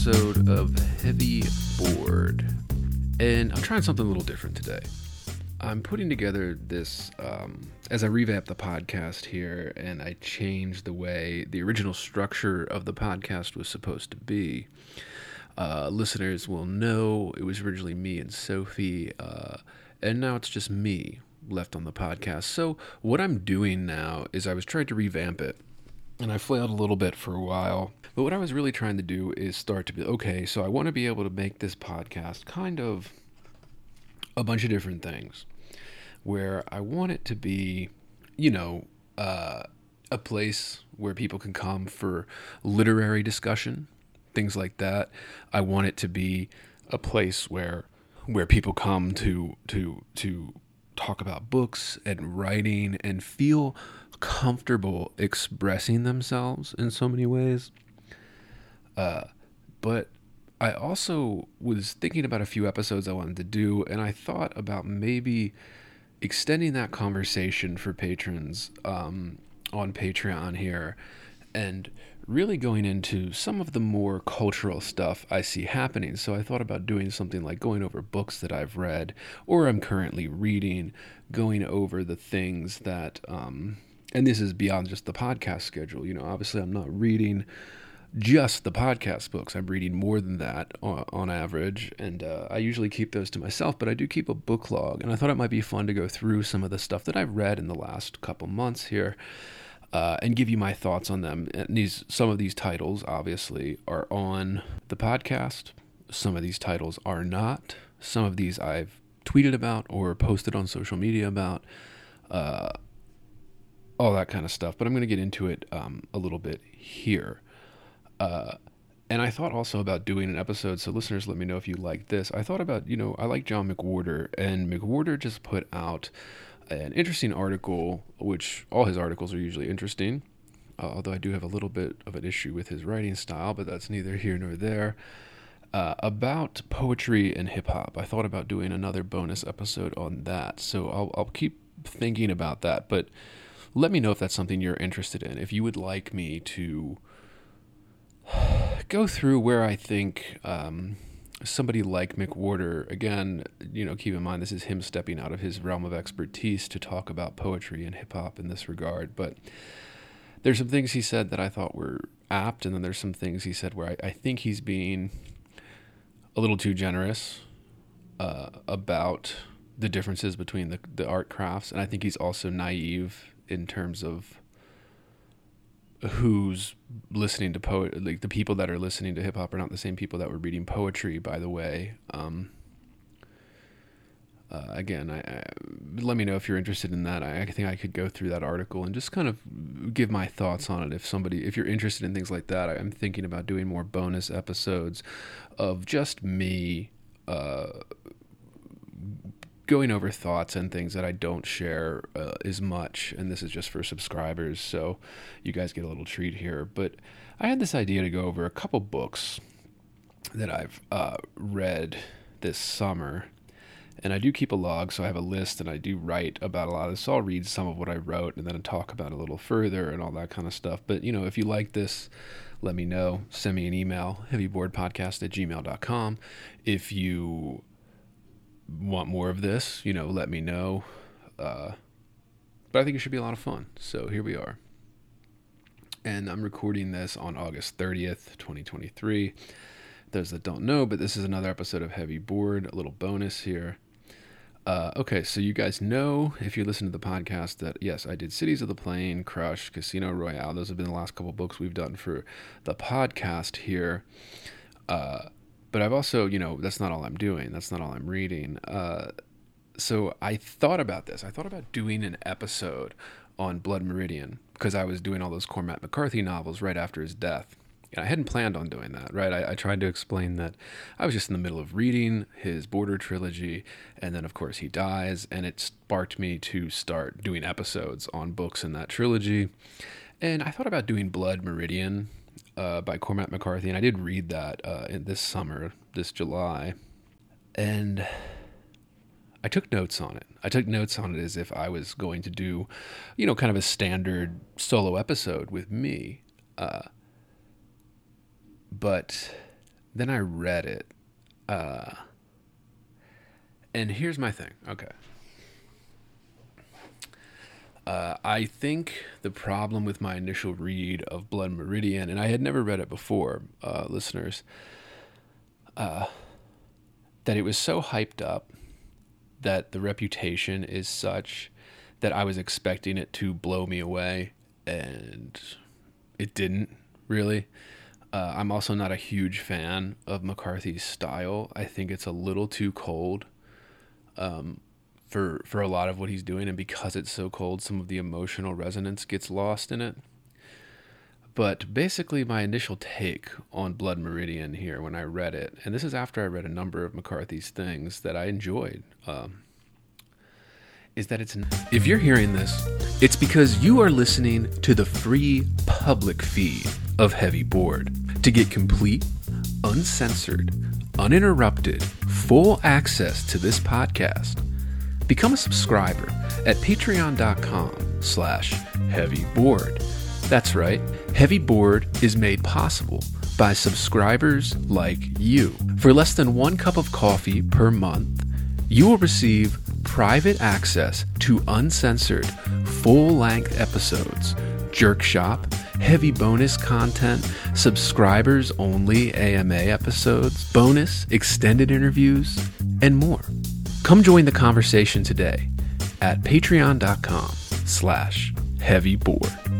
episode of Heavy Bored. And I'm trying something a little different today. I'm putting together this um, as I revamp the podcast here and I change the way the original structure of the podcast was supposed to be. Uh, listeners will know it was originally me and Sophie, uh, and now it's just me left on the podcast. So, what I'm doing now is I was trying to revamp it and I flailed a little bit for a while. But what I was really trying to do is start to be okay, so I want to be able to make this podcast kind of a bunch of different things where I want it to be, you know, uh, a place where people can come for literary discussion, things like that. I want it to be a place where where people come to to to talk about books and writing and feel comfortable expressing themselves in so many ways. Uh, but I also was thinking about a few episodes I wanted to do, and I thought about maybe extending that conversation for patrons um, on Patreon here and really going into some of the more cultural stuff I see happening. So I thought about doing something like going over books that I've read or I'm currently reading, going over the things that, um, and this is beyond just the podcast schedule. You know, obviously I'm not reading just the podcast books. I'm reading more than that on, on average, and uh, I usually keep those to myself, but I do keep a book log. And I thought it might be fun to go through some of the stuff that I've read in the last couple months here. Uh, and give you my thoughts on them. And these, some of these titles, obviously, are on the podcast. Some of these titles are not. Some of these I've tweeted about or posted on social media about. Uh, all that kind of stuff. But I'm going to get into it um, a little bit here. Uh, and I thought also about doing an episode. So listeners, let me know if you like this. I thought about, you know, I like John McWhorter, and McWhorter just put out an interesting article, which all his articles are usually interesting. Uh, although I do have a little bit of an issue with his writing style, but that's neither here nor there. Uh, about poetry and hip hop. I thought about doing another bonus episode on that, so I'll, I'll keep thinking about that. But let me know if that's something you're interested in. If you would like me to go through where I think um, somebody like McWhorter, again, you know, keep in mind this is him stepping out of his realm of expertise to talk about poetry and hip hop in this regard. But there's some things he said that I thought were apt, and then there's some things he said where I, I think he's being a little too generous uh, about the differences between the, the art crafts. And I think he's also naive in terms of who's listening to poet like the people that are listening to hip hop are not the same people that were reading poetry by the way. Um, uh, again I, I, let me know if you're interested in that. I, I, think I could go through that article and just kind of give my thoughts on it. If somebody if you're interested in things like that I, am thinking about doing more bonus episodes of just me uh, going over thoughts and things that I don't share uh, as much, and this is just for subscribers, so you guys get a little treat here. But I had this idea to go over a couple books that I've uh, read this summer, and I do keep a log, so I have a list, and I do write about a lot of this. So I'll read some of what I wrote, and then talk about a little further and all that kind of stuff. But you know, if you like this. Let me know. Send me an email, heavyboredpodcast at gmail.com. If you want more of this, you know, let me know. Uh, but I think it should be a lot of fun. So here we are. And I'm recording this on August 30th, 2023. Those that don't know, but this is another episode of Heavy Bored, a little bonus here. Uh, okay, so you guys know if you listen to the podcast that yes, I did Cities of the Plain, Crush, Casino Royale. Those have been the last couple books we've done for the podcast here. Uh, but I've also, you know, that's not all I'm doing. That's not all I'm reading. Uh, so I thought about this. I thought about doing an episode on Blood Meridian because I was doing all those Cormac McCarthy novels right after his death. And I hadn't planned on doing that, right? I, I, tried to explain that I was just in the middle of reading his Border trilogy, and then, of course, he dies, and it sparked me to start doing episodes on books in that trilogy. And I thought about doing Blood Meridian uh, by Cormac McCarthy, and I did read that uh, in this summer, this July, and I took notes on it. I took notes on it as if I was going to do, you know, kind of a standard solo episode with me. Uh, but then I read it. Uh, and here's my thing. Okay. Uh, I think the problem with my initial read of Blood Meridian, and I had never read it before, uh, listeners, uh, that it was so hyped up that the reputation is such that I was expecting it to blow me away, and it didn't really. Uh, I'm also not a huge fan of McCarthy's style. I think it's a little too cold. Um, for for a lot of what he's doing and because it's so cold some of the emotional resonance gets lost in it. But basically my initial take on blood meridian here when i read it and this is after i read a number of mccarthy's things that i enjoyed um, is that it's if you're hearing this it's because you are listening to the free public feed of heavy bored. To get complete uncensored uninterrupted full access to this podcast Become a subscriber at patreon.com slash heavybored. That's right, Heavy Bored is made possible by subscribers like you. For less than one cup of coffee per month, you will receive private access to uncensored, full length episodes, jerk shop, heavy bonus content, subscribers only AMA episodes, bonus extended interviews, and more. Come join the conversation today at patreon.com slash heavybored.